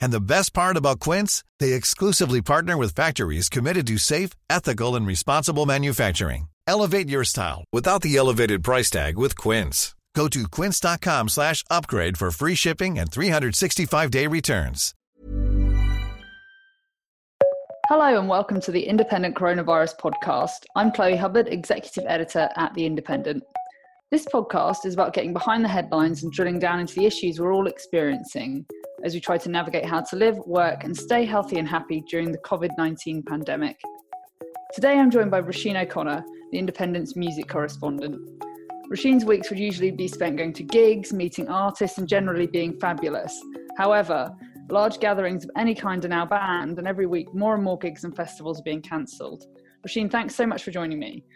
And the best part about Quince, they exclusively partner with factories committed to safe, ethical, and responsible manufacturing. Elevate your style without the elevated price tag with Quince. Go to quince.com slash upgrade for free shipping and 365-day returns. Hello and welcome to the Independent Coronavirus Podcast. I'm Chloe Hubbard, Executive Editor at The Independent. This podcast is about getting behind the headlines and drilling down into the issues we're all experiencing as we try to navigate how to live, work, and stay healthy and happy during the COVID 19 pandemic. Today I'm joined by Roisin O'Connor, the Independent's music correspondent. Roisin's weeks would usually be spent going to gigs, meeting artists, and generally being fabulous. However, large gatherings of any kind are now banned, and every week more and more gigs and festivals are being cancelled. Roisin, thanks so much for joining me.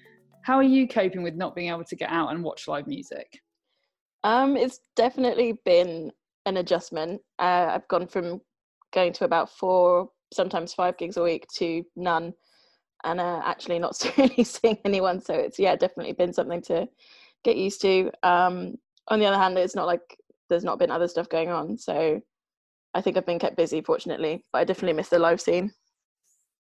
How are you coping with not being able to get out and watch live music? Um, it's definitely been an adjustment. Uh, I've gone from going to about four, sometimes five gigs a week to none, and uh, actually not really seeing anyone. So it's yeah, definitely been something to get used to. Um, on the other hand, it's not like there's not been other stuff going on. So I think I've been kept busy, fortunately. But I definitely miss the live scene.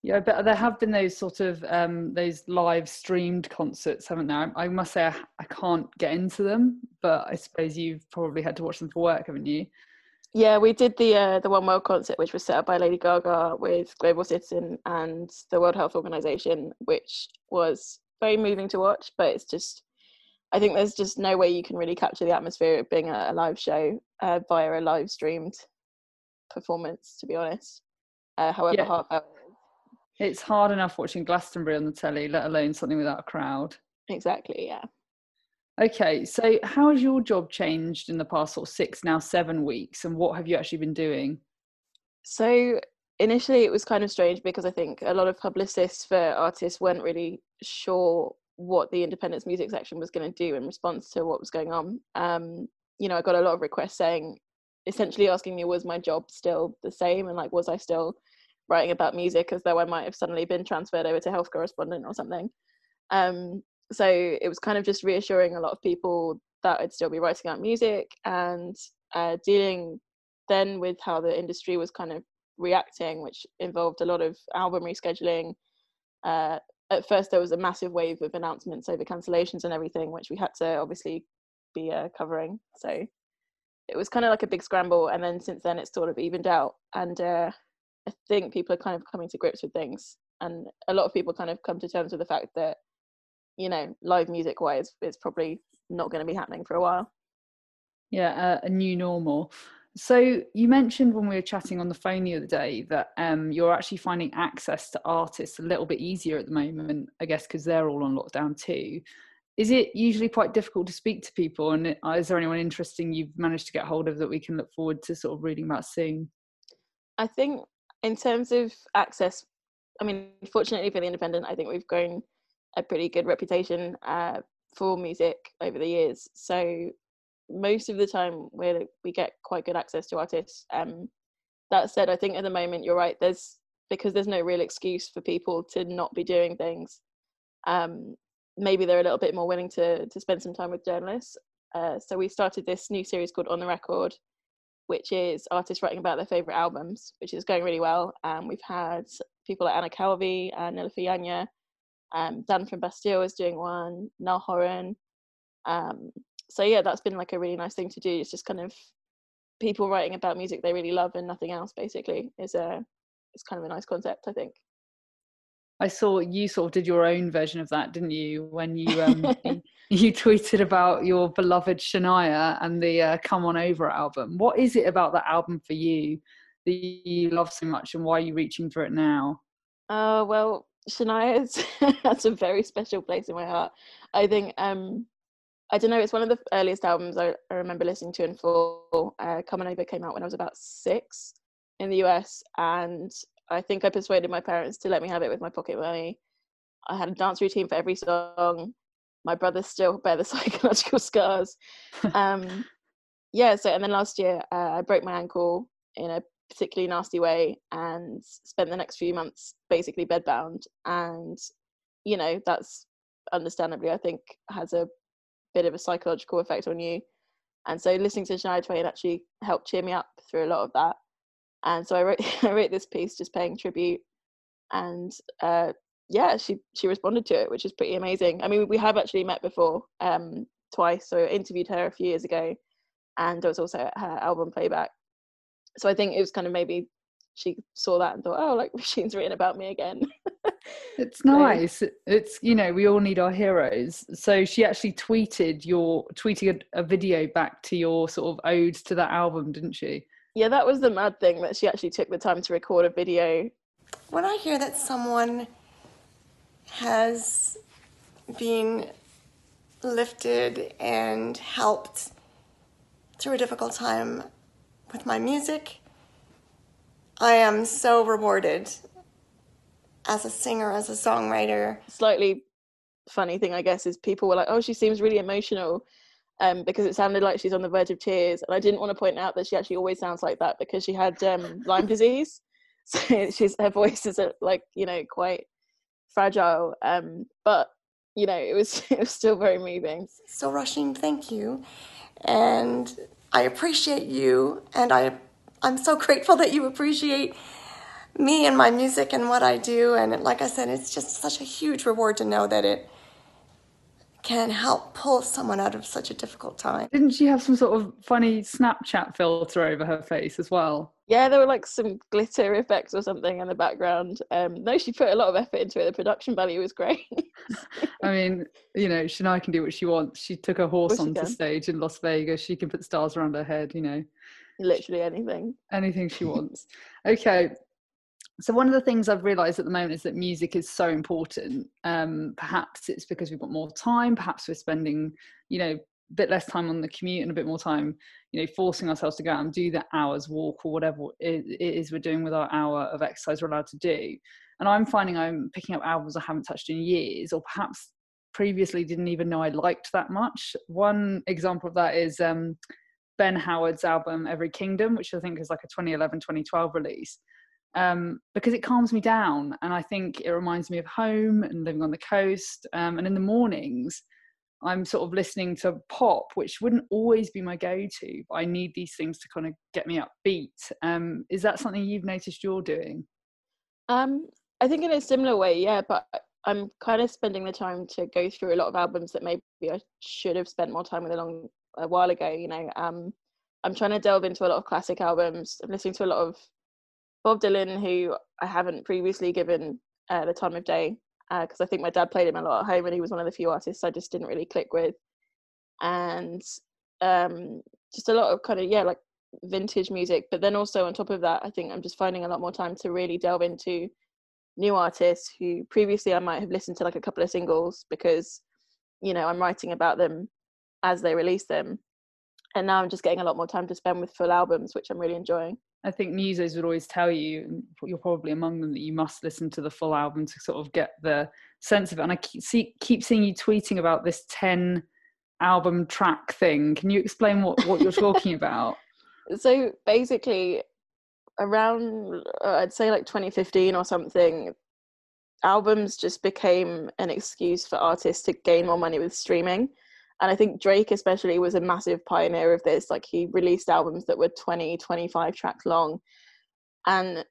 Yeah, but there have been those sort of um, those live streamed concerts, haven't there? I, I must say I, I, can't get into them, but I suppose you've probably had to watch them for work, haven't you? Yeah, we did the uh, the One World concert, which was set up by Lady Gaga with Global Citizen and the World Health Organization, which was very moving to watch. But it's just, I think there's just no way you can really capture the atmosphere of being a, a live show uh, via a live streamed performance. To be honest, uh, however yeah. hour it's hard enough watching Glastonbury on the telly, let alone something without a crowd. Exactly, yeah. Okay, so how has your job changed in the past sort of six, now seven weeks, and what have you actually been doing? So initially it was kind of strange because I think a lot of publicists for artists weren't really sure what the Independent's music section was going to do in response to what was going on. Um, you know, I got a lot of requests saying, essentially asking me, was my job still the same, and like, was I still writing about music as though I might have suddenly been transferred over to health correspondent or something. Um, so it was kind of just reassuring a lot of people that I'd still be writing about music and uh, dealing then with how the industry was kind of reacting, which involved a lot of album rescheduling. Uh, at first, there was a massive wave of announcements over cancellations and everything, which we had to obviously be uh, covering. So it was kind of like a big scramble. And then since then, it's sort of evened out. And uh, I think people are kind of coming to grips with things, and a lot of people kind of come to terms with the fact that, you know, live music wise, it's probably not going to be happening for a while. Yeah, a new normal. So you mentioned when we were chatting on the phone the other day that um, you're actually finding access to artists a little bit easier at the moment. I guess because they're all on lockdown too. Is it usually quite difficult to speak to people? And uh, is there anyone interesting you've managed to get hold of that we can look forward to sort of reading about soon? I think in terms of access, I mean, fortunately for the independent, I think we've grown a pretty good reputation uh, for music over the years. So most of the time, we we get quite good access to artists. Um, that said, I think at the moment you're right. There's because there's no real excuse for people to not be doing things. Um, maybe they're a little bit more willing to to spend some time with journalists. Uh, so we started this new series called On the Record, which is artists writing about their favorite albums, which is going really well. Um, we've had people like Anna Calvi and Nilüfer Yanya. Um, Dan from Bastille is doing one, Niall Horan. Um, so yeah, that's been like a really nice thing to do. It's just kind of people writing about music they really love and nothing else. Basically, is a it's kind of a nice concept, I think. I saw you sort of did your own version of that, didn't you? When you um, you tweeted about your beloved Shania and the uh, "Come On Over" album. What is it about that album for you that you love so much and why are you reaching for it now? Uh, well, Shania's that's a very special place in my heart. I think um, I don't know. It's one of the earliest albums I, I remember listening to in full. Uh, Come On Over came out when I was about six in the US, and I think I persuaded my parents to let me have it with my pocket money. I had a dance routine for every song. My brothers still bear the psychological scars. Um, yeah. So, and then last year uh, I broke my ankle in a particularly nasty way and spent the next few months basically bedbound. And you know that's understandably I think has a bit of a psychological effect on you. And so listening to Shania Twain actually helped cheer me up through a lot of that. And so I wrote I wrote this piece just paying tribute, and uh, yeah, she she responded to it, which is pretty amazing. I mean, we have actually met before um, twice. So I interviewed her a few years ago, and I was also at her album playback. So I think it was kind of maybe she saw that and thought, oh, like Roisin's written about me again. it's nice. So, it's you know we all need our heroes. So she actually tweeted your tweeting a, a video back to your sort of ode to that album, didn't she? Yeah, that was the mad thing that she actually took the time to record a video. When I hear that someone has been lifted and helped through a difficult time with my music, I am so rewarded as a singer, as a songwriter. Slightly funny thing, I guess, is people were like, "Oh, she seems really emotional," um, because it sounded like she's on the verge of tears. And I didn't want to point out that she actually always sounds like that because she had um, Lyme disease, so she's her voice is uh, like you know quite fragile. Um, but you know, it was it was still very moving. So Roisin, thank you, and I appreciate you, and I I'm so grateful that you appreciate me and my music and what I do. And like I said, it's just such a huge reward to know that it can help pull someone out of such a difficult time. Didn't she have some sort of funny Snapchat filter over her face as well? Yeah, there were like some glitter effects or something in the background. Um, no, she put a lot of effort into it. The production value was great. I mean, you know, Shania can do what she wants. She took a horse onto stage in Las Vegas. She can put stars around her head, you know. Literally anything. Anything she wants. okay, so one of the things I've realised at the moment is that music is so important. Um, perhaps it's because we've got more time. Perhaps we're spending, you know, a bit less time on the commute and a bit more time, you know, forcing ourselves to go out and do the hour's walk or whatever it is we're doing with our hour of exercise we're allowed to do. And I'm finding I'm picking up albums I haven't touched in years, or perhaps previously didn't even know I liked that much. One example of that is um, Ben Howard's album Every Kingdom, which I think is like a 2011 2012 release um, because it calms me down and I think it reminds me of home and living on the coast. Um, and in the mornings, I'm sort of listening to pop, which wouldn't always be my go to, but I need these things to kind of get me upbeat. Um, is that something you've noticed you're doing? Um, I think in a similar way, yeah, but I'm kind of spending the time to go through a lot of albums that maybe I should have spent more time with a long a while ago. You know, um, I'm trying to delve into a lot of classic albums. I'm listening to a lot of Bob Dylan, who I haven't previously given uh, the time of day because uh, I think my dad played him a lot at home and he was one of the few artists I just didn't really click with. And um, just a lot of kind of, yeah, like vintage music. But then also on top of that, I think I'm just finding a lot more time to really delve into new artists who previously I might have listened to like a couple of singles because, you know, I'm writing about them as they release them. And now I'm just getting a lot more time to spend with full albums, which I'm really enjoying. I think musos would always tell you, you're probably among them, that you must listen to the full album to sort of get the sense of it. And I keep, see, keep seeing you tweeting about this 10 album track thing. Can you explain what, what you're talking about? So basically, around, uh, I'd say like 2015 or something, albums just became an excuse for artists to gain more money with streaming and i think drake especially was a massive pioneer of this like he released albums that were 20 25 tracks long. And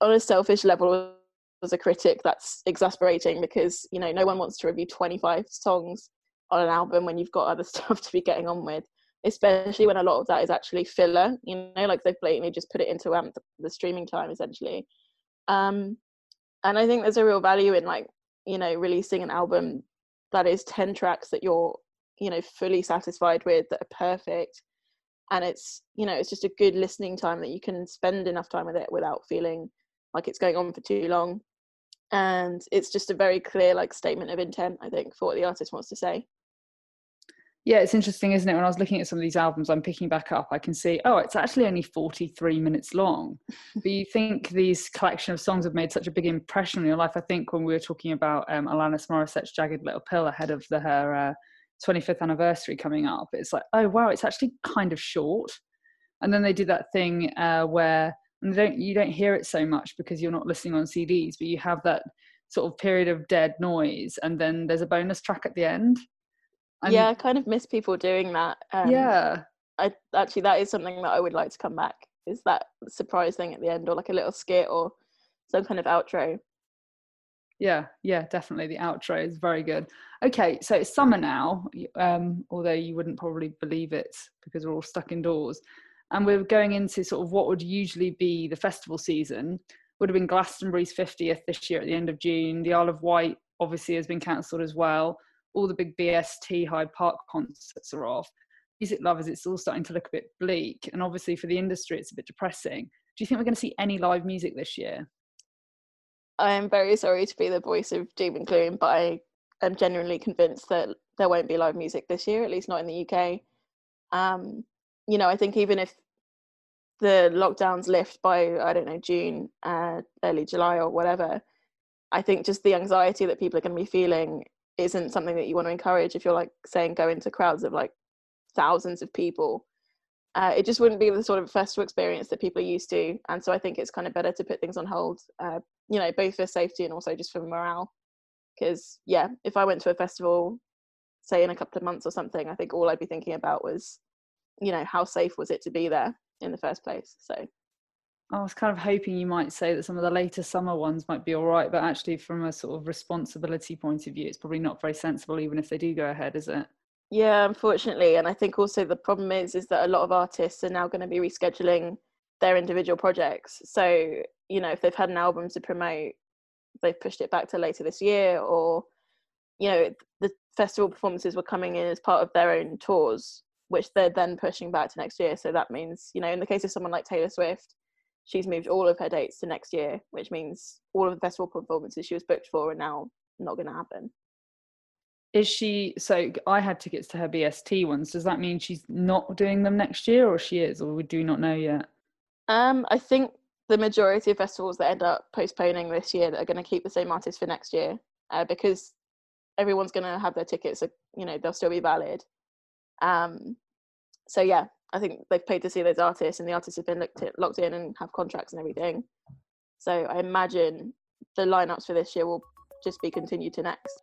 on a selfish level as a critic that's exasperating because you know no one wants to review 25 songs on an album when you've got other stuff to be getting on with especially when a lot of that is actually filler you know like they've blatantly just put it into um, the streaming time essentially. Um and i think there's a real value in like you know releasing an album that is 10 tracks that you're you know fully satisfied with that are perfect. And it's you know it's just a good listening time that you can spend enough time with it without feeling like it's going on for too long. And it's just a very clear like statement of intent i think for what the artist wants to say. Yeah it's interesting isn't it? When i was looking at some of these albums i'm picking back up i can see oh it's actually only 43 minutes long. But you think these collection of songs have made such a big impression on your life. I think when we were talking about um, alanis morissette's jagged little pill ahead of the her uh, 25th anniversary coming up it's like oh wow it's actually kind of short. And then they did that thing uh, where and don't you don't hear it so much because you're not listening on cds but you have that sort of period of dead noise and then there's a bonus track at the end. And yeah i kind of miss people doing that um, yeah. I actually that is something that i would like to come back is that surprise thing at the end or like a little skit or some kind of outro yeah yeah definitely the outro is very good. Okay so it's summer now um, although you wouldn't probably believe it because we're all stuck indoors and we're going into sort of what would usually be the festival season. Would have been glastonbury's 50th this year at the end of june. The isle of wight obviously has been cancelled as well. All the big bst hyde park concerts are off. Music lovers it's all starting to look a bit bleak and obviously for the industry it's a bit depressing. Do you think we're going to see any live music this year I'm very sorry to be the voice of doom and gloom, but I am genuinely convinced that there won't be live music this year, at least not in the UK. Um, you know, I think even if the lockdowns lift by I don't know June, uh, early July or whatever, I think just the anxiety that people are going to be feeling isn't something that you want to encourage if you're like saying go into crowds of like thousands of people. Uh, it just wouldn't be the sort of festival experience that people are used to, and so I think it's kind of better to put things on hold, uh, you know both for safety and also just for morale because yeah if i went to a festival say in a couple of months or something i think all i'd be thinking about was you know how safe was it to be there in the first place so I was kind of hoping you might say that some of the later summer ones might be all right, but actually, from a sort of responsibility point of view, it's probably not very sensible, even if they do go ahead, is it? Yeah, unfortunately, and I think also the problem is is that a lot of artists are now going to be rescheduling their individual projects. So you know if they've had an album to promote they've pushed it back to later this year or you know the festival performances were coming in as part of their own tours which they're then pushing back to next year so that means you know in the case of someone like taylor swift she's moved all of her dates to next year which means all of the festival performances she was booked for are now not going to happen is she so i had tickets to her bst ones. Does that mean she's not doing them next year or she is or we do not know yet? Um i think the majority of festivals that end up postponing this year that are going to keep the same artist for next year uh, because everyone's going to have their tickets so, you know they'll still be valid. Um so yeah i think they've paid to see those artists and the artists have been locked in, locked in and have contracts and everything. So i imagine the lineups for this year will just be continued to next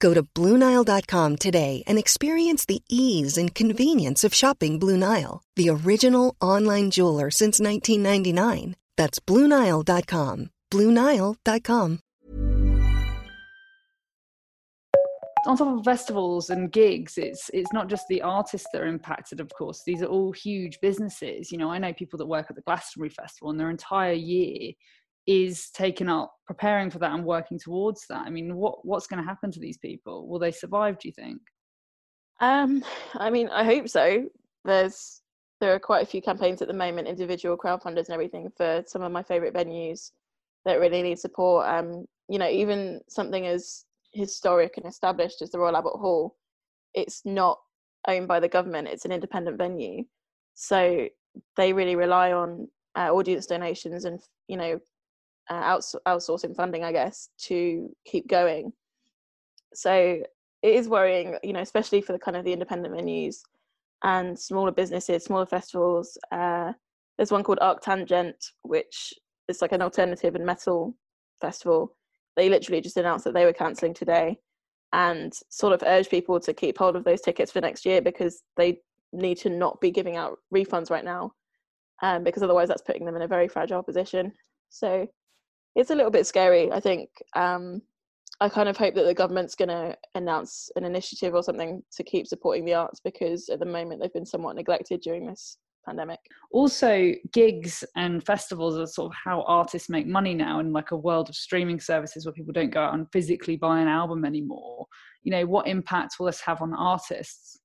Go to BlueNile.com today and experience the ease and convenience of shopping Blue Nile, the original online jeweler since 1999. That's BlueNile.com. BlueNile.com. On top of festivals and gigs, it's it's not just the artists that are impacted. Of course, these are all huge businesses. You know, I know people that work at the Glastonbury Festival, and their entire year is taken up preparing for that and working towards that. I mean what what's going to happen to these people? Will they survive do you think? Um i mean i hope so. There's there are quite a few campaigns at the moment individual crowdfunders and everything for some of my favorite venues that really need support. Um you know even something as historic and established as the royal albert hall it's not owned by the government it's an independent venue. So they really rely on uh, audience donations and you know uh, outs- outsourcing funding, I guess, to keep going. So it is worrying, you know, especially for the kind of the independent venues and smaller businesses, smaller festivals. Uh, there's one called Arctangent, which is like an alternative and metal festival. They literally just announced that they were cancelling today and sort of urge people to keep hold of those tickets for next year because they need to not be giving out refunds right now um, because otherwise that's putting them in a very fragile position. So it's a little bit scary. I think um, I kind of hope that the government's going to announce an initiative or something to keep supporting the arts because at the moment they've been somewhat neglected during this pandemic. Also, gigs and festivals are sort of how artists make money now in like a world of streaming services where people don't go out and physically buy an album anymore. You know, what impact will this have on artists?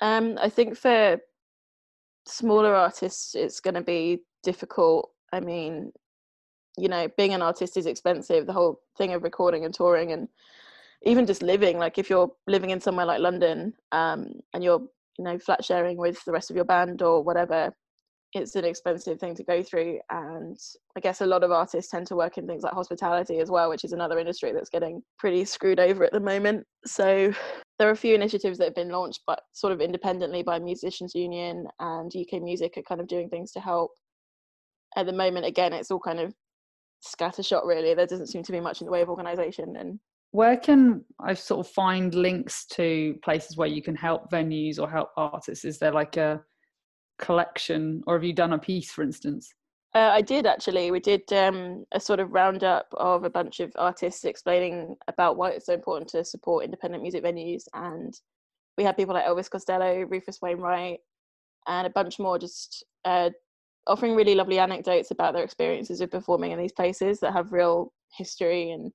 Um, I think for smaller artists, it's going to be difficult. I mean, you know being an artist is expensive the whole thing of recording and touring and even just living. Like if you're living in somewhere like london um, and you're you know flat sharing with the rest of your band or whatever it's an expensive thing to go through. And i guess a lot of artists tend to work in things like hospitality as well which is another industry that's getting pretty screwed over at the moment. So there are a few initiatives that have been launched but sort of independently by musicians union and uk music are kind of doing things to help. At the moment again it's all kind of scattershot really. There doesn't seem to be much in the way of organization and where can i sort of find links to places where you can help venues or help artists? Is there like a collection or have you done a piece for instance? Uh, I did actually. We did um, a sort of roundup of a bunch of artists explaining about why it's so important to support independent music venues, and we had people like Elvis Costello, Rufus Wainwright, and a bunch more just uh, offering really lovely anecdotes about their experiences of performing in these places that have real history and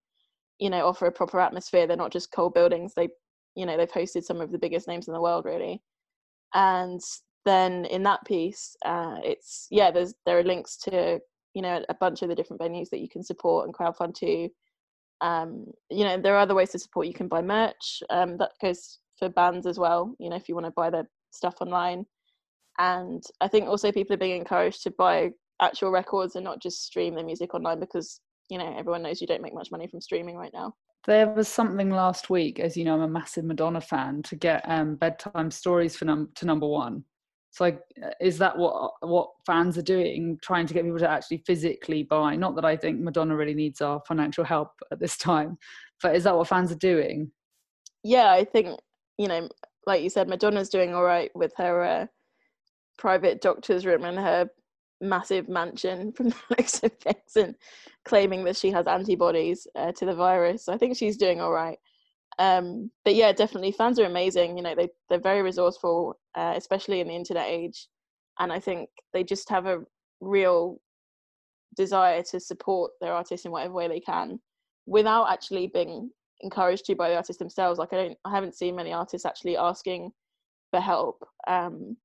you know offer a proper atmosphere. They're not just cold buildings. They you know they've hosted some of the biggest names in the world really. And then in that piece uh, it's yeah there's there are links to you know a bunch of the different venues that you can support and crowdfund to. Um, you know there are other ways to support. You can buy merch um, that goes for bands as well you know if you want to buy their stuff online and i think also people are being encouraged to buy actual records and not just stream their music online because you know everyone knows you don't make much money from streaming right now. There was something last week as you know i'm a massive madonna fan to get um, bedtime stories for num- to number one. So like is that what what fans are doing trying to get people to actually physically buy? Not that i think madonna really needs our financial help at this time but is that what fans are doing? Yeah i think you know like you said madonna's doing all right with her uh, private doctor's room in her massive mansion from the looks of things and claiming that she has antibodies uh, to the virus. I think she's doing all right. Um, but yeah, definitely fans are amazing. You know, they, they're very resourceful, uh, especially in the internet age. And I think they just have a real desire to support their artists in whatever way they can without actually being encouraged to by the artists themselves. Like I don't, I haven't seen many artists actually asking for help. Um,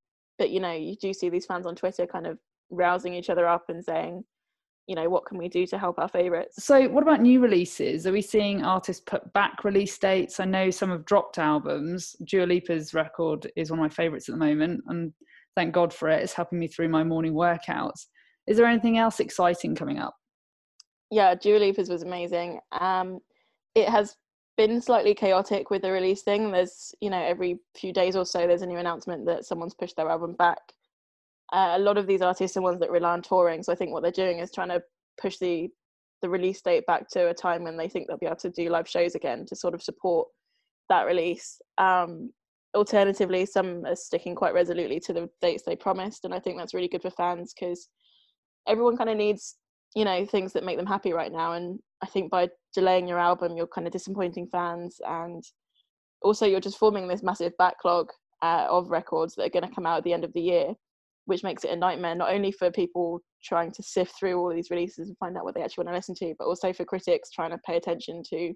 but you know you do see these fans on twitter kind of rousing each other up and saying you know what can we do to help our favorites? So what about new releases? Are we seeing artists put back release dates? I know some have dropped albums. Dua Lipa's record is one of my favorites at the moment and thank god for it. It's helping me through my morning workouts. Is there anything else exciting coming up? Yeah Dua Lipa's was amazing. Um it has been slightly chaotic with the release thing. There's, you know, every few days or so, there's a new announcement that someone's pushed their album back. Uh, a lot of these artists are ones that rely on touring, so I think what they're doing is trying to push the the release date back to a time when they think they'll be able to do live shows again to sort of support that release. Um, alternatively, some are sticking quite resolutely to the dates they promised, and I think that's really good for fans because everyone kind of needs you know things that make them happy right now and i think by delaying your album you're kind of disappointing fans and also you're just forming this massive backlog uh, of records that are going to come out at the end of the year which makes it a nightmare not only for people trying to sift through all these releases and find out what they actually want to listen to but also for critics trying to pay attention to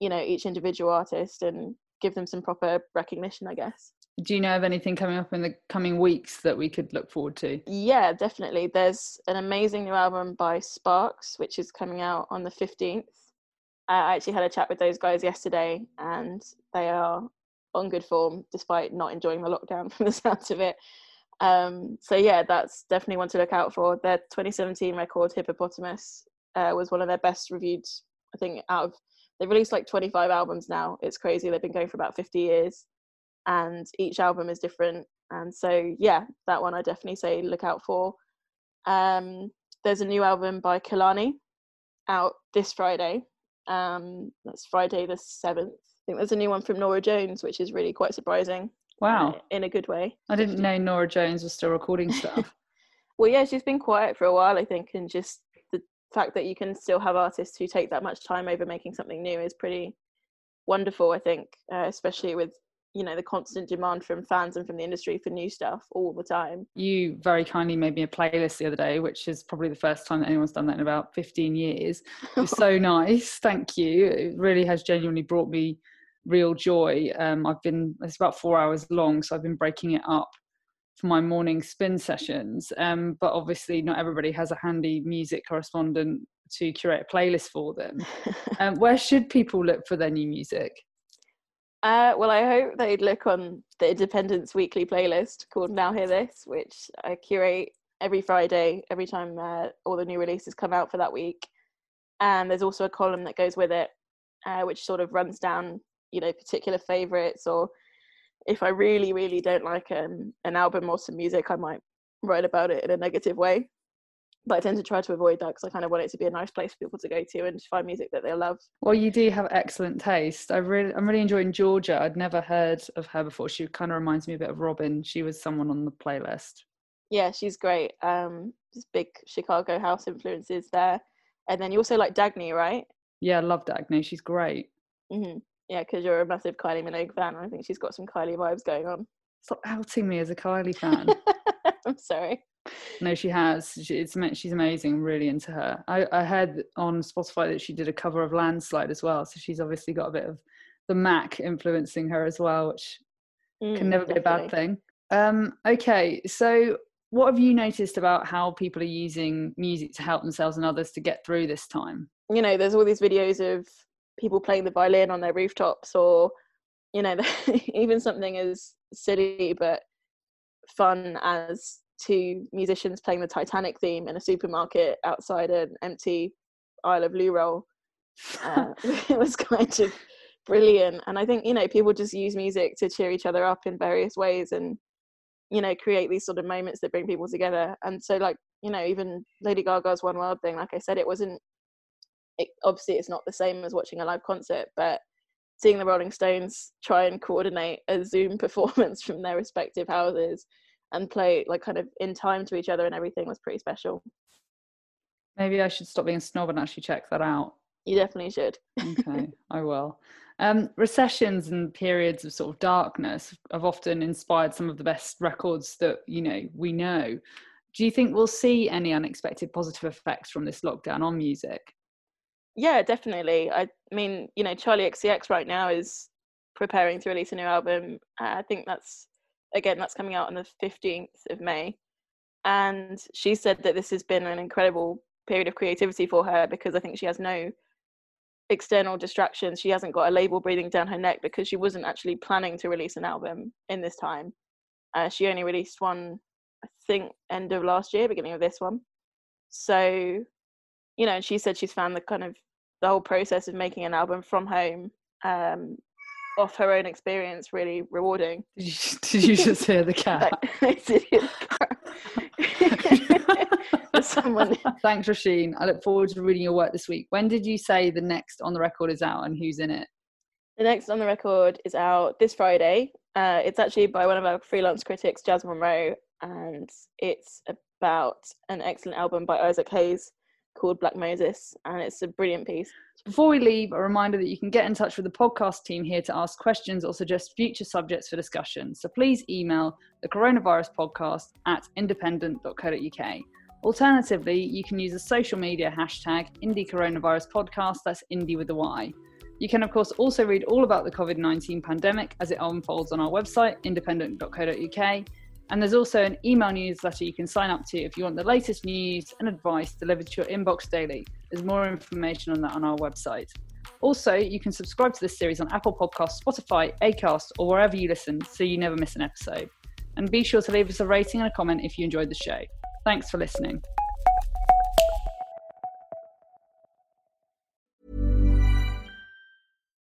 you know each individual artist and give them some proper recognition i guess do you know of anything coming up in the coming weeks that we could look forward to? Yeah, definitely. There's an amazing new album by Sparks, which is coming out on the 15th. I actually had a chat with those guys yesterday, and they are on good form despite not enjoying the lockdown from the sounds of it. Um, so yeah, that's definitely one to look out for. Their 2017 record Hippopotamus uh, was one of their best reviewed. I think out of they've released like 25 albums now. It's crazy. They've been going for about 50 years and each album is different. And so yeah that one i definitely say look out for. Um, there's a new album by Kehlani out this friday. Um, that's friday the 7th i think there's a new one from Norah Jones which is really quite surprising. Wow. Uh, in a good way. I didn't know Norah Jones was still recording stuff. Well yeah she's been quiet for a while i think and just the fact that you can still have artists who take that much time over making something new is pretty wonderful i think uh, especially with you know the constant demand from fans and from the industry for new stuff all the time. You very kindly made me a playlist the other day which is probably the first time that anyone's done that in about 15 years. It was so nice. Thank you. It really has genuinely brought me real joy. Um, i've been it's about four hours long so i've been breaking it up for my morning spin sessions. Um, but obviously not everybody has a handy music correspondent to curate a playlist for them. Um, where should people look for their new music uh, well, I hope they'd look on the Independent's weekly playlist called Now Hear This, which I curate every Friday, every time uh, all the new releases come out for that week. And there's also a column that goes with it, uh, which sort of runs down, you know, particular favorites. Or if I really, really don't like um, an album or some music, I might write about it in a negative way but I tend to try to avoid that because I kind of want it to be a nice place for people to go to and find music that they love. Well, you do have excellent taste. I really, I'm really enjoying Georgia. I'd never heard of her before. She kind of reminds me a bit of Robyn. She was someone on the playlist. Yeah, she's great. Um, there's big Chicago house influences there, and then you also like Dagny, right? Yeah, I love Dagny. She's great. Mm-hmm. Yeah, because you're a massive Kylie Minogue fan. I think she's got some Kylie vibes going on. Stop outing me as a Kylie fan. I'm sorry. No, she has. She, it's she's amazing. Really into her. I, I heard on Spotify that she did a cover of Landslide as well. So she's obviously got a bit of the Mac influencing her as well, which mm, can never definitely. be a bad thing. Um, okay, so what have you noticed about how people are using music to help themselves and others to get through this time? You know, there's all these videos of people playing the violin on their rooftops, or you know, even something as silly but fun as two musicians playing the Titanic theme in a supermarket outside an empty aisle of loo Uh, it was kind of brilliant. And I think, you know, people just use music to cheer each other up in various ways and, you know, create these sort of moments that bring people together. And so, like, you know, even Lady Gaga's One World thing, like I said, it wasn't, it, obviously, it's not the same as watching a live concert, but seeing the Rolling Stones try and coordinate a Zoom performance from their respective houses and play like kind of in time to each other and everything was pretty special. Maybe I should stop being a snob and actually check that out. You definitely should. okay, I will. Um, recessions and periods of sort of darkness have often inspired some of the best records that you know we know. Do you think we'll see any unexpected positive effects from this lockdown on music? Yeah, definitely. I mean, you know, Charli XCX right now is preparing to release a new album. I think that's again, that's coming out on the 15th of May. And she said that this has been an incredible period of creativity for her because I think she has no external distractions. She hasn't got a label breathing down her neck because she wasn't actually planning to release an album in this time. Uh, she only released one, I think, end of last year, beginning of this one. So, you know, she said she's found the kind of the whole process of making an album from home um, off her own experience really rewarding. Did you, did you just hear the cat? Like, did you hear the cat? Someone. Thanks, Roisin. I look forward to reading your work this week. When did you say the next on the record is out and who's in it? The next on the record is out this Friday. Uh, it's actually by one of our freelance critics, Jazz Monroe, and it's about an excellent album by Isaac Hayes called Black Moses, and it's a brilliant piece. Before we leave, a reminder that you can get in touch with the podcast team here to ask questions or suggest future subjects for discussion. So please email the coronavirus podcast at independent.co.uk. Alternatively, you can use the social media hashtag Indy Coronavirus Podcast, that's Indy with a Y. You can, of course, also read all about the COVID 19 pandemic as it unfolds on our website, independent.co.uk. And there's also an email newsletter you can sign up to if you want the latest news and advice delivered to your inbox daily. There's more information on that on our website. Also, you can subscribe to this series on Apple Podcasts, Spotify, Acast, or wherever you listen so you never miss an episode. And be sure to leave us a rating and a comment if you enjoyed the show. Thanks for listening.